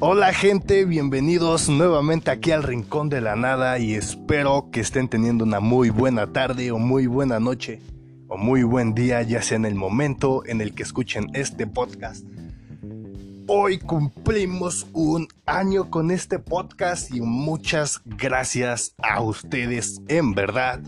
Hola gente, bienvenidos nuevamente aquí al Rincón de la Nada y espero que estén teniendo una muy buena tarde o muy buena noche o muy buen día, ya sea en el momento en el que escuchen este podcast. Hoy cumplimos un año con este podcast y muchas gracias a ustedes, en verdad.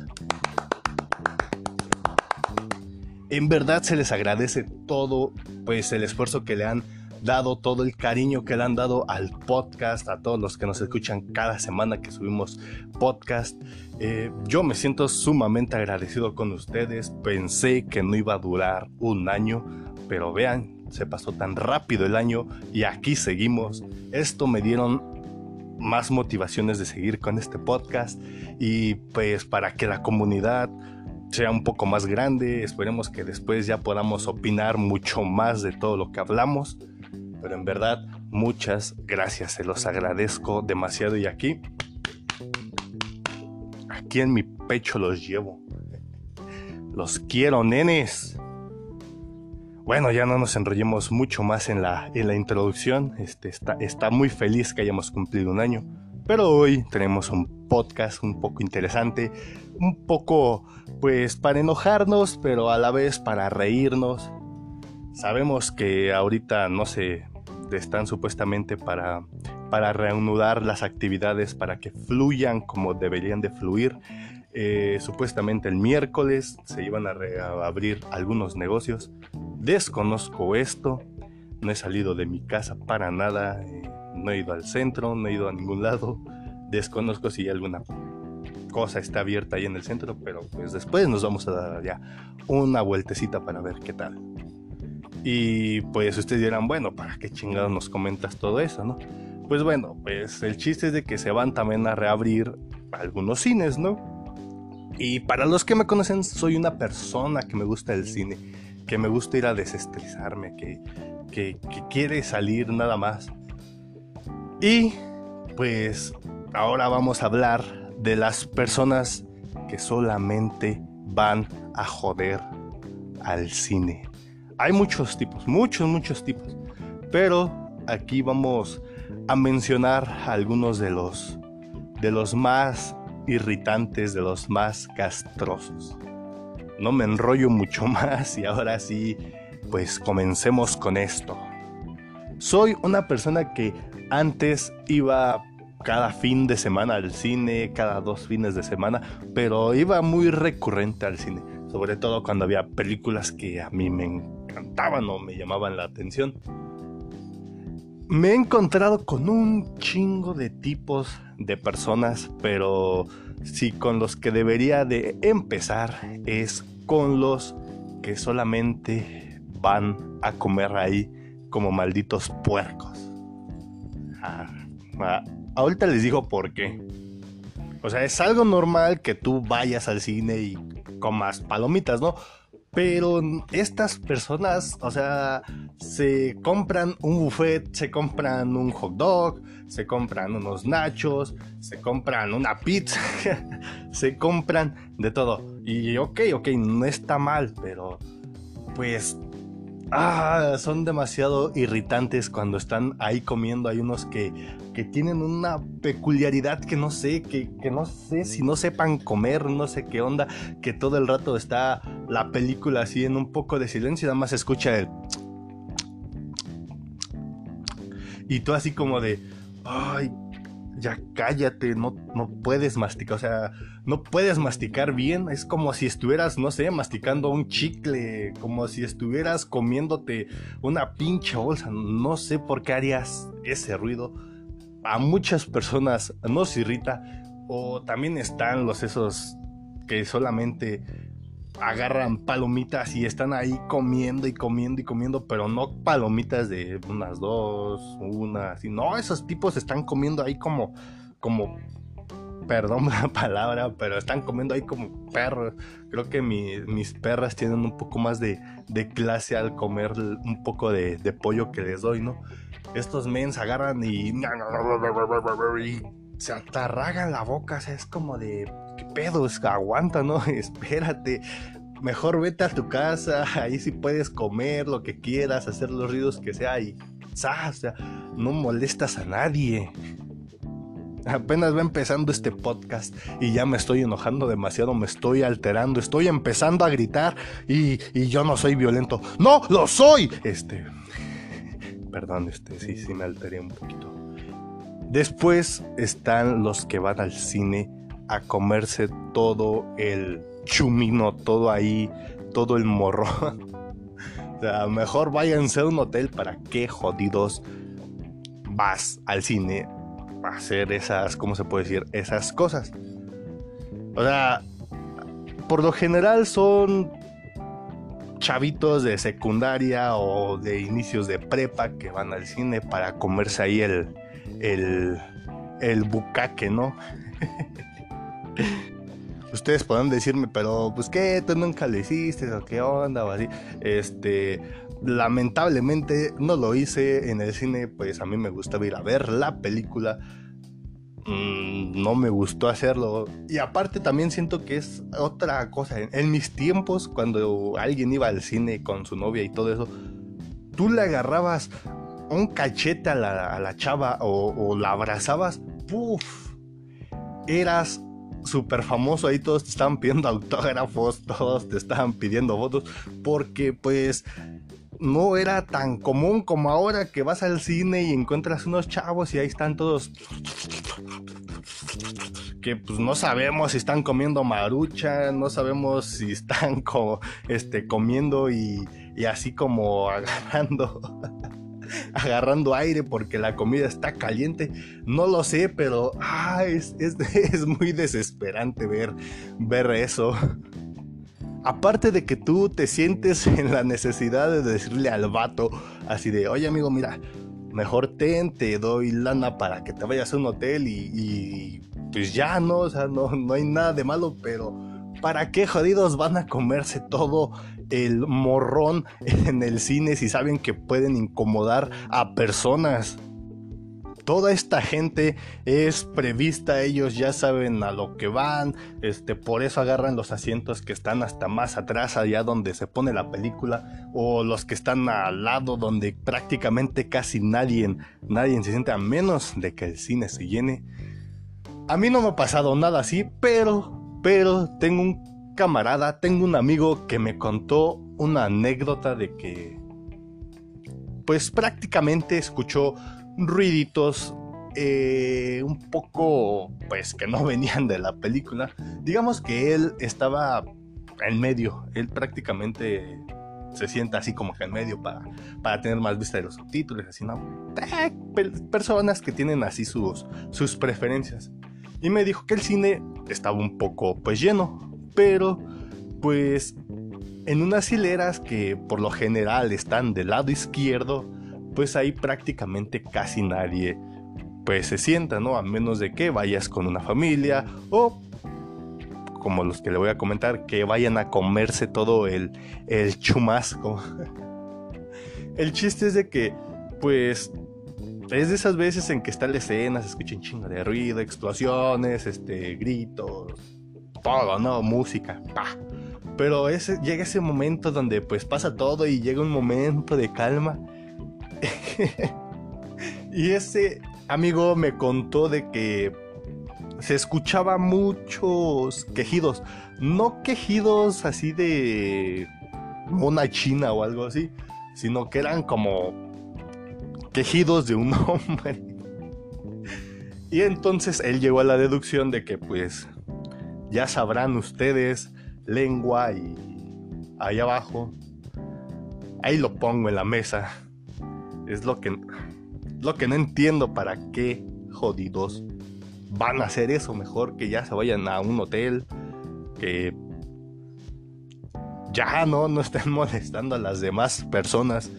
En verdad se les agradece todo pues el esfuerzo que le han dado, todo el cariño que le han dado al podcast, a todos los que nos escuchan cada semana que subimos podcast. Eh, yo me siento sumamente agradecido con ustedes. Pensé que no iba a durar un año, pero vean, se pasó tan rápido el año y aquí seguimos. Esto me dieron más motivaciones de seguir con este podcast y pues para que la comunidad sea un poco más grande, esperemos que después ya podamos opinar mucho más de todo lo que hablamos. Pero en verdad, muchas gracias, se los agradezco demasiado y aquí, aquí en mi pecho los llevo. Los quiero, nenes. Bueno, ya no nos enrollemos mucho más en la, en la introducción. Este, está, está muy feliz que hayamos cumplido un año. Pero hoy tenemos un podcast un poco interesante, un poco pues para enojarnos, pero a la vez para reírnos. Sabemos que ahorita no se están supuestamente para, para reanudar las actividades para que fluyan como deberían de fluir. Eh, supuestamente el miércoles se iban a reabrir algunos negocios. Desconozco esto, no he salido de mi casa para nada, eh, no he ido al centro, no he ido a ningún lado. Desconozco si alguna cosa está abierta ahí en el centro, pero pues después nos vamos a dar ya una vueltecita para ver qué tal. Y pues ustedes dirán, bueno, ¿para qué chingados nos comentas todo eso, no? Pues bueno, pues el chiste es de que se van también a reabrir algunos cines, ¿no? Y para los que me conocen, soy una persona que me gusta el cine, que me gusta ir a desestresarme, que, que, que quiere salir nada más. Y pues ahora vamos a hablar de las personas que solamente van a joder al cine. Hay muchos tipos, muchos, muchos tipos. Pero aquí vamos a mencionar algunos de los de los más irritantes, de los más castrosos. No me enrollo mucho más y ahora sí, pues comencemos con esto. Soy una persona que antes iba cada fin de semana al cine, cada dos fines de semana, pero iba muy recurrente al cine, sobre todo cuando había películas que a mí me encantaban o me llamaban la atención. Me he encontrado con un chingo de tipos de personas, pero si con los que debería de empezar es con los que solamente van a comer ahí como malditos puercos. Ah, ah, ahorita les digo por qué. O sea, es algo normal que tú vayas al cine y comas palomitas, ¿no? Pero estas personas, o sea, se compran un buffet, se compran un hot dog, se compran unos nachos, se compran una pizza, se compran de todo. Y ok, ok, no está mal, pero pues Ah, son demasiado irritantes cuando están ahí comiendo. Hay unos que, que tienen una peculiaridad que no sé, que, que, no sé si no sepan comer, no sé qué onda, que todo el rato está la película así en un poco de silencio y nada más escucha el... Y tú así como de... Ay, ya cállate, no, no puedes masticar, o sea, no puedes masticar bien, es como si estuvieras, no sé, masticando un chicle, como si estuvieras comiéndote una pinche bolsa, no sé por qué harías ese ruido. A muchas personas nos irrita, o también están los esos que solamente agarran palomitas y están ahí comiendo y comiendo y comiendo, pero no palomitas de unas dos, una, así. No, esos tipos están comiendo ahí como, como, perdón la palabra, pero están comiendo ahí como perros. Creo que mis perras tienen un poco más de, de clase al comer un poco de, de, pollo que les doy, ¿no? Estos mens agarran y, y se atarragan la boca, o sea, es como de ¿qué pedo? Es, aguanta, ¿no? Espérate. Mejor vete a tu casa, ahí sí puedes comer lo que quieras, hacer los ruidos que sea y o sea, no molestas a nadie. Apenas va empezando este podcast y ya me estoy enojando demasiado, me estoy alterando, estoy empezando a gritar y, yo no soy violento. ¡No, lo soy! Este. Perdón, este, sí, sí me alteré un poquito. Después están los que van al cine a comerse todo el chumino, todo ahí, todo el morro. o sea, mejor váyanse a un hotel para qué jodidos vas al cine hacer esas, ¿cómo se puede decir? Esas cosas. O sea, por lo general son chavitos de secundaria o de inicios de prepa que van al cine para comerse ahí el, el, el bucaque, ¿no? Ustedes podrán decirme, pero pues qué, tú nunca le hiciste o qué onda o así. Este, lamentablemente no lo hice en el cine, pues a mí me gustaba ir a ver la película. Mm, no me gustó hacerlo. Y aparte también siento que es otra cosa. En, mis tiempos, cuando alguien iba al cine con su novia y todo eso, tú le agarrabas un cachete a la, chava o, o, la abrazabas, ¡puf! Eras súper famoso, ahí todos te estaban pidiendo autógrafos, todos te estaban pidiendo fotos, porque pues no era tan común como ahora que vas al cine y encuentras unos chavos y ahí están todos que pues no sabemos si están comiendo marucha, no sabemos si están este comiendo y, y así como agarrando agarrando aire porque la comida está caliente. No lo sé, pero ah, es, es, muy desesperante ver, ver eso. Aparte de que tú te sientes en la necesidad de decirle al vato así de, oye amigo, mira, mejor ten, te doy lana para que te vayas a un hotel y, y pues ya, ¿no? O sea, no, no hay nada de malo, pero ¿para qué jodidos van a comerse todo el morrón en el cine si saben que pueden incomodar a personas. Toda esta gente es prevista, ellos ya saben a lo que van, este, por eso agarran los asientos que están hasta más atrás, allá donde se pone la película, o los que están al lado donde prácticamente casi nadie, nadie se siente a menos de que el cine se llene. A mí no me ha pasado nada así, pero, pero tengo un camarada, tengo un amigo que me contó una anécdota de que, pues prácticamente escuchó ruiditos eh, un poco, pues que no venían de la película. Digamos que él estaba en medio, él prácticamente se sienta así como que en medio para, para tener más vista de los subtítulos, así, ¿no? Eh, personas que tienen así sus, sus preferencias. Y me dijo que el cine estaba un poco pues lleno, pero pues en unas hileras que por lo general están del lado izquierdo, pues ahí prácticamente casi nadie pues se sienta, ¿no? A menos de que vayas con una familia o como los que le voy a comentar, que vayan a comerse todo el, el chumasco. el chiste es de que, pues, es de esas veces en que está la escena, se escucha un chingo de ruido, explosiones, este, gritos, todo, ¿no? Música, pa. Pero ese, llega ese momento donde pues pasa todo y llega un momento de calma. y ese amigo me contó de que se escuchaba muchos quejidos. No quejidos así de una china o algo así, sino que eran como quejidos de un hombre. Y entonces él llegó a la deducción de que pues ya sabrán ustedes, lengua y ahí abajo. Ahí lo pongo en la mesa. Es lo que lo que no entiendo para qué jodidos van a hacer eso mejor que ya se vayan a un hotel que ya no no estén molestando a las demás personas.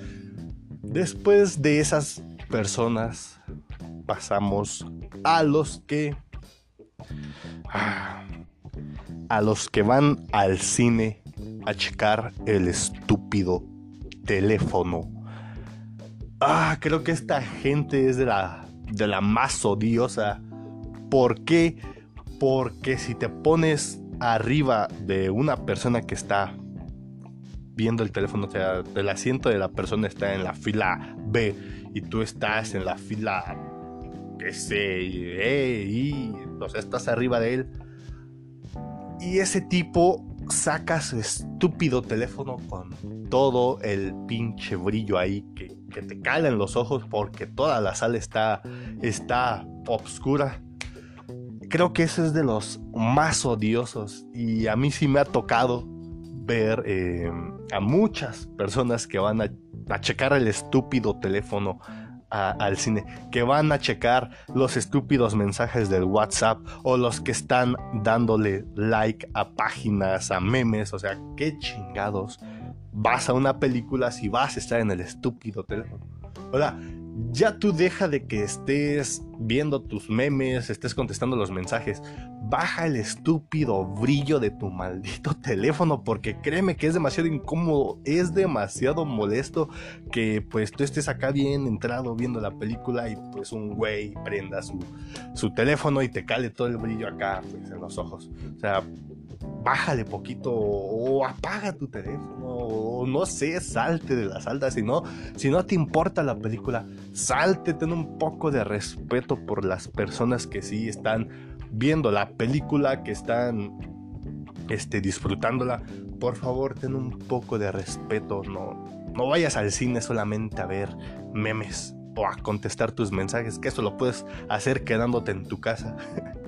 Después de esas personas pasamos a los que a los que van al cine a checar el estúpido teléfono. Ah, creo que esta gente es de la, de la más odiosa. ¿Por qué? Porque si te pones arriba de una persona que está viendo el teléfono, o sea, el asiento de la persona está en la fila B y tú estás en la fila, sé, e, y, o sea, estás arriba de él. Y ese tipo saca su estúpido teléfono con todo el pinche brillo ahí que, que te cala en los ojos porque toda la sala está, está obscura. Creo que ese es de los más odiosos y a mí sí me ha tocado ver eh, a muchas personas que van a, checar el estúpido teléfono al cine, que van a checar los estúpidos mensajes del WhatsApp o los que están dándole like a páginas, a memes, o sea, qué chingados vas a una película si vas a estar en el estúpido teléfono. Hola, ya tú deja de que estés viendo tus memes, estés contestando los mensajes. Baja el estúpido brillo de tu maldito teléfono porque créeme que es demasiado incómodo, es demasiado molesto que pues tú estés acá bien entrado viendo la película y pues un güey prenda su, su teléfono y te cale todo el brillo acá pues en los ojos. O sea, bájale poquito o apaga tu teléfono o no sé, salte de la salda. Si no, si no te importa la película, salte, ten un poco de respeto por las personas que sí están viendo la película, que están este, disfrutándola. Por favor, ten un poco de respeto. No, no vayas al cine solamente a ver memes o a contestar tus mensajes, que eso lo puedes hacer quedándote en tu casa.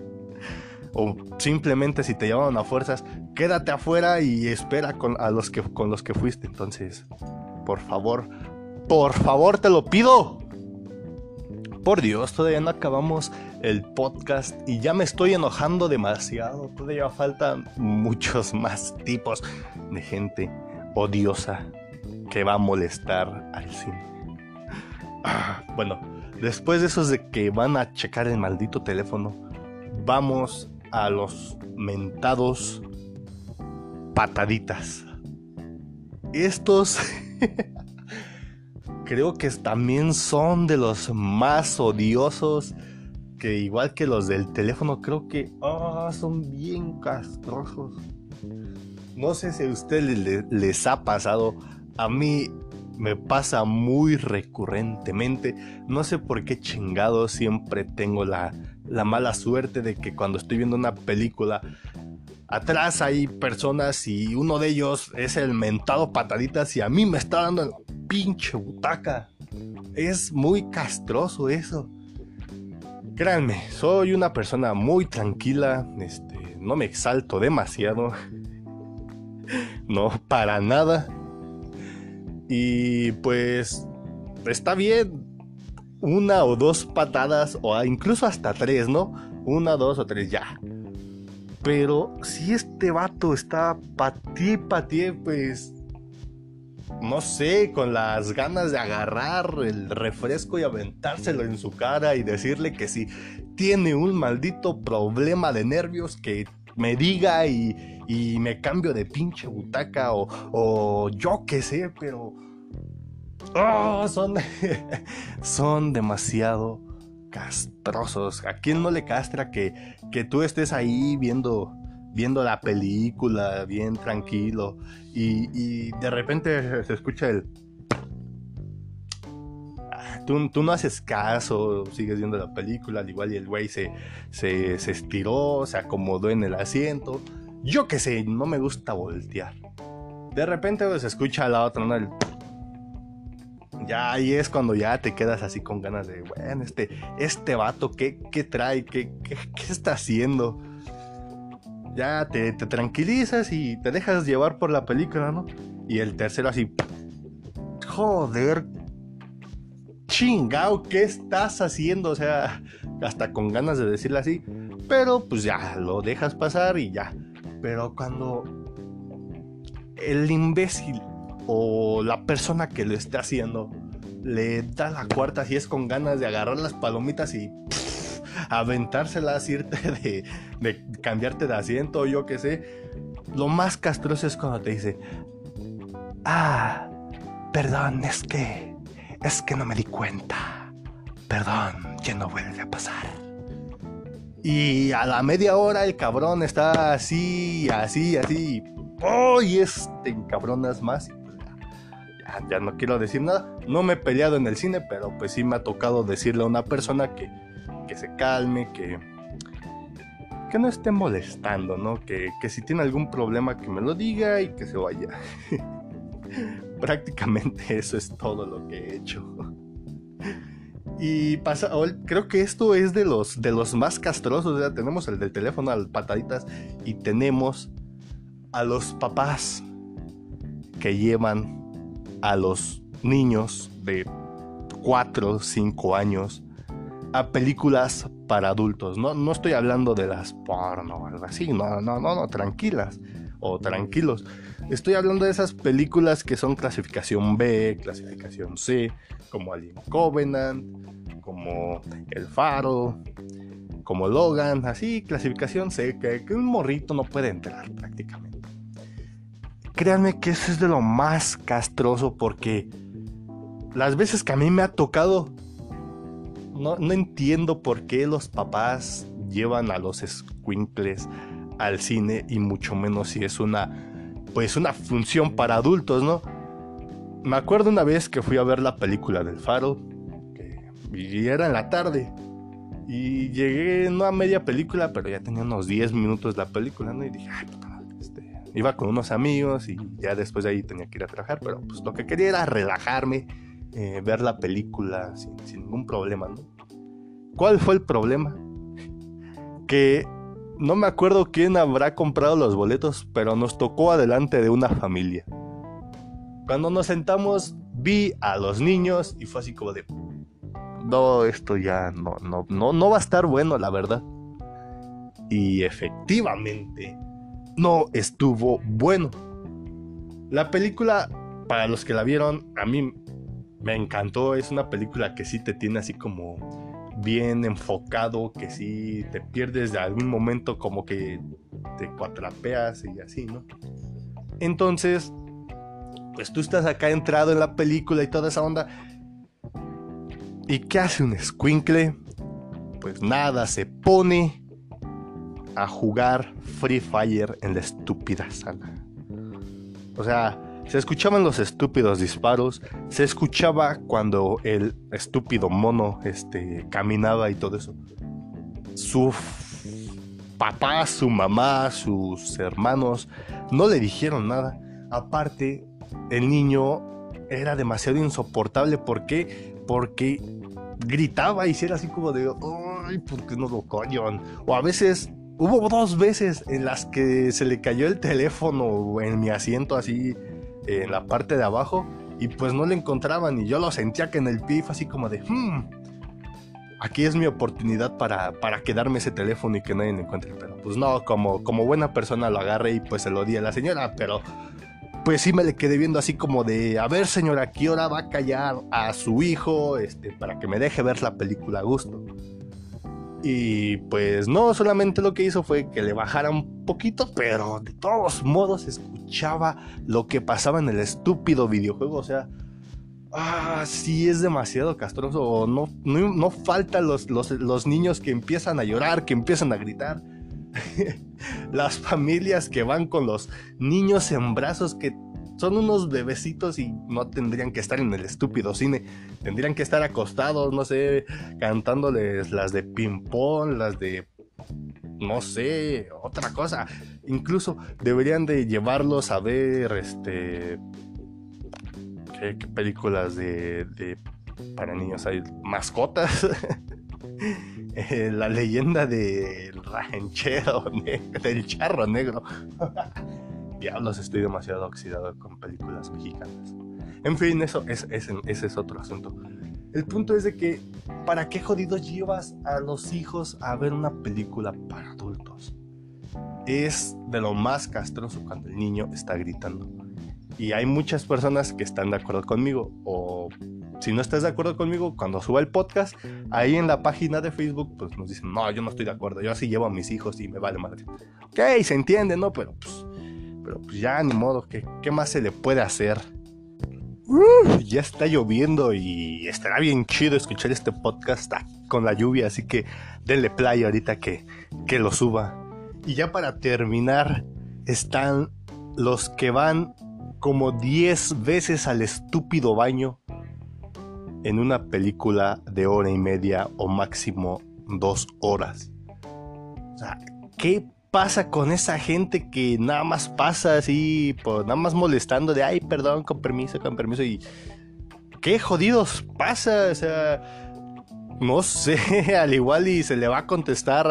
o simplemente si te llamaron a fuerzas, quédate afuera y espera con, a los que, con los que fuiste. Entonces, por favor, por favor, te lo pido. Por Dios, todavía no acabamos el podcast y ya me estoy enojando demasiado. Todavía faltan muchos más tipos de gente odiosa que va a molestar al cine. bueno, después de esos de que van a checar el maldito teléfono, vamos a los mentados pataditas. Estos creo que también son de los más odiosos. Que igual que los del teléfono, creo que ah, son bien castrosos. No sé si a ustedes les ha pasado. A mí me pasa muy recurrentemente. No sé por qué chingado siempre tengo la, la mala suerte de que cuando estoy viendo una película, atrás hay personas y uno de ellos es el mentado pataditas y a mí me está dando pinche butaca. Es muy castroso eso. Créanme, soy una persona muy tranquila, este, no me exalto demasiado. no, para nada. Y pues está bien, una o dos patadas, o incluso hasta tres, ¿no? Una, dos o tres, ya. Pero si este vato está ti, ti, pues. No sé, con las ganas de agarrar el refresco y aventárselo en su cara y decirle que si tiene un maldito problema de nervios, que me diga y, y me cambio de pinche butaca o, o yo qué sé, pero Oh, son, son demasiado castrosos. ¿A quién no le castra que, que tú estés ahí viendo, viendo la película bien tranquilo y, de repente se escucha el... Tú, tú, no haces caso, sigues viendo la película, al igual y el güey se, se, se estiró, se acomodó en el asiento. Yo qué sé, no me gusta voltear. De repente se escucha la otra, ¿no? Ya ahí es cuando ya te quedas así con ganas de, bueno, este, este vato, ¿qué, qué trae? ¿Qué, ¿Qué, está haciendo? Ya te, te, tranquilizas y te dejas llevar por la película, ¿no? Y el tercero así, joder, chingao, ¿qué estás haciendo? O sea, hasta con ganas de decirle así, pero pues ya, lo dejas pasar y ya. Pero cuando el imbécil o la persona que lo esté haciendo le da la cuarta si es con ganas de agarrar las palomitas y aventárselas, irte de, cambiarte de asiento yo qué sé. Lo más castroso es cuando te dice, ah, perdón, es que, es que no me di cuenta. Perdón, ya no vuelve a pasar. Y a la media hora el cabrón está así, así, así ¡oh! Y es, te encabronas más. Y pues ya, ya, no quiero decir nada. No me he peleado en el cine, pero pues sí me ha tocado decirle a una persona que, que se calme, que, que no esté molestando, ¿no? Que, que si tiene algún problema que me lo diga y que se vaya. Prácticamente eso es todo lo que he hecho. Y pasa, creo que esto es de los, de los más castrosos. Ya tenemos el del teléfono al pataditas y tenemos a los papás que llevan a los niños de 4 o 5 años a películas para adultos. No, no estoy hablando de las porno o algo así. No, no, no, no, tranquilas o tranquilos. Estoy hablando de esas películas que son clasificación B, clasificación C, como Alien Covenant, como El Faro, como Logan, así, clasificación C, que, un morrito no puede entrar prácticamente. Créanme que eso es de lo más castroso porque las veces que a mí me ha tocado, no, no entiendo por qué los papás llevan a los squinkles al cine y mucho menos si es una pues una función para adultos, ¿no? Me acuerdo una vez que fui a ver la película del Faro, que y era en la tarde. Y llegué no a media película, pero ya tenía unos 10 minutos la película, ¿no? Y dije, ay, puta este, iba con unos amigos y ya después de ahí tenía que ir a trabajar, pero pues lo que quería era relajarme, eh, ver la película sin, sin ningún problema, ¿no? ¿Cuál fue el problema? Que no me acuerdo quién habrá comprado los boletos, pero nos tocó adelante de una familia. Cuando nos sentamos, vi a los niños y fue así como de. No, esto ya no, no, no, no va a estar bueno, la verdad. Y efectivamente, no estuvo bueno. La película, para los que la vieron, a mí me encantó. Es una película que sí te tiene así como bien enfocado, que si te pierdes de algún momento como que te cuatrapeas y así, ¿no? Entonces, pues tú estás acá entrado en la película y toda esa onda. ¿Y qué hace un squinkle? Pues nada, se pone a jugar Free Fire en la estúpida sala. O sea, se escuchaban los estúpidos disparos, se escuchaba cuando el estúpido mono este, caminaba y todo eso. Su papá, su mamá, sus hermanos no le dijeron nada. Aparte, el niño era demasiado insoportable. ¿Por qué? Porque gritaba y era así como de, ay, ¿por qué no lo coño? O a veces, hubo dos veces en las que se le cayó el teléfono en mi asiento así en la parte de abajo y pues no le encontraban y yo lo sentía que en el pie así como de, hmm, aquí es mi oportunidad para, para quedarme ese teléfono y que nadie lo encuentre. Pero pues no, como, como buena persona lo agarré y pues se lo di a la señora, pero pues sí me le quedé viendo así como de, a ver señora, ¿qué hora va a callar a su hijo este, para que me deje ver la película a gusto? Y pues no, solamente lo que hizo fue que le bajara un poquito, pero de todos modos escuchaba lo que pasaba en el estúpido videojuego. O sea, ah, sí es demasiado castroso. No, no, no faltan los, los, los niños que empiezan a llorar, que empiezan a gritar. Las familias que van con los niños en brazos que son unos bebecitos y no tendrían que estar en el estúpido cine. Tendrían que estar acostados, no sé, cantándoles las de ping-pong, las de. No sé, otra cosa. Incluso deberían de llevarlos a ver este. ¿Qué, películas de, de, para niños hay? Mascotas. Eh, la leyenda del ranchero, del charro negro diablos estoy demasiado oxidado con películas mexicanas. En fin, eso es, ese es otro asunto. El punto es de que, ¿para qué jodidos llevas a los hijos a ver una película para adultos? Es de lo más castroso cuando el niño está gritando. Y hay muchas personas que están de acuerdo conmigo. O si no estás de acuerdo conmigo, cuando suba el podcast, ahí en la página de Facebook, pues nos dicen, no, yo no estoy de acuerdo. Yo así llevo a mis hijos y me vale madre. Ok, se entiende, ¿no? Pero pues pero pues ya ni modo, ¿qué, qué más se le puede hacer? ya está lloviendo y estará bien chido escuchar este podcast con la lluvia, así que denle play ahorita que, que lo suba. Y ya para terminar, están los que van como 10 veces al estúpido baño en una película de hora y media o máximo dos horas. O sea, ¿qué pasa con esa gente que nada más pasa así, pues, nada más molestando de, ay, perdón, con permiso, con permiso? Y qué jodidos pasa, o sea, no sé, al igual y se le va a contestar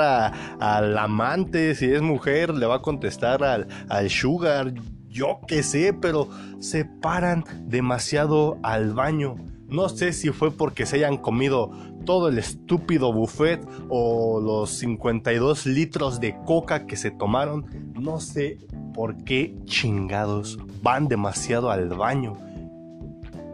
al amante, si es mujer, le va a contestar al, al sugar, yo qué sé, pero se paran demasiado al baño. No sé si fue porque se hayan comido todo el estúpido buffet o los 52 litros de coca que se tomaron. No sé por qué chingados van demasiado al baño.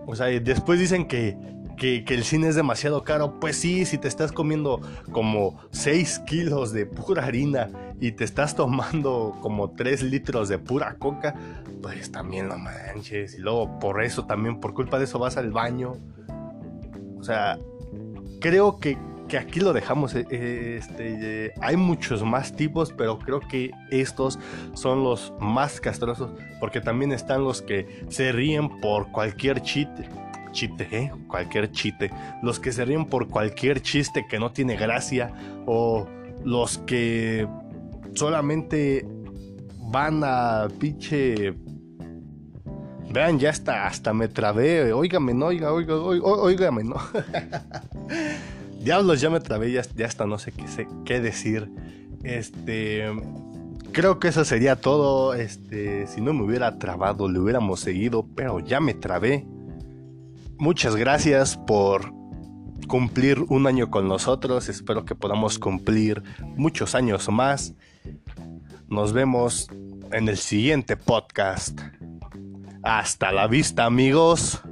O sea, después dicen que, que, el cine es demasiado caro. Pues sí, si te estás comiendo como 6 kilos de pura harina y te estás tomando como 3 litros de pura coca, pues también no manches. Y luego por eso también, por culpa de eso vas al baño. O sea, creo que, aquí lo dejamos. Eh, eh, este, hay muchos más tipos, pero creo que estos son los más castrosos. Porque también están los que se ríen por cualquier chiste chiste, ¿eh? cualquier chiste, los que se ríen por cualquier chiste que no tiene gracia, o los que solamente van a pinche. Vean, ya hasta, hasta me trabé. Óigame, no, oiga, oiga, oiga, no. Diablos, ya me trabé, ya, hasta no sé qué, sé qué decir. Este. Creo que eso sería todo. Este. Si no me hubiera trabado, le hubiéramos seguido. Pero ya me trabé muchas gracias por cumplir un año con nosotros. Espero que podamos cumplir muchos años más. Nos vemos en el siguiente podcast. Hasta la vista amigos.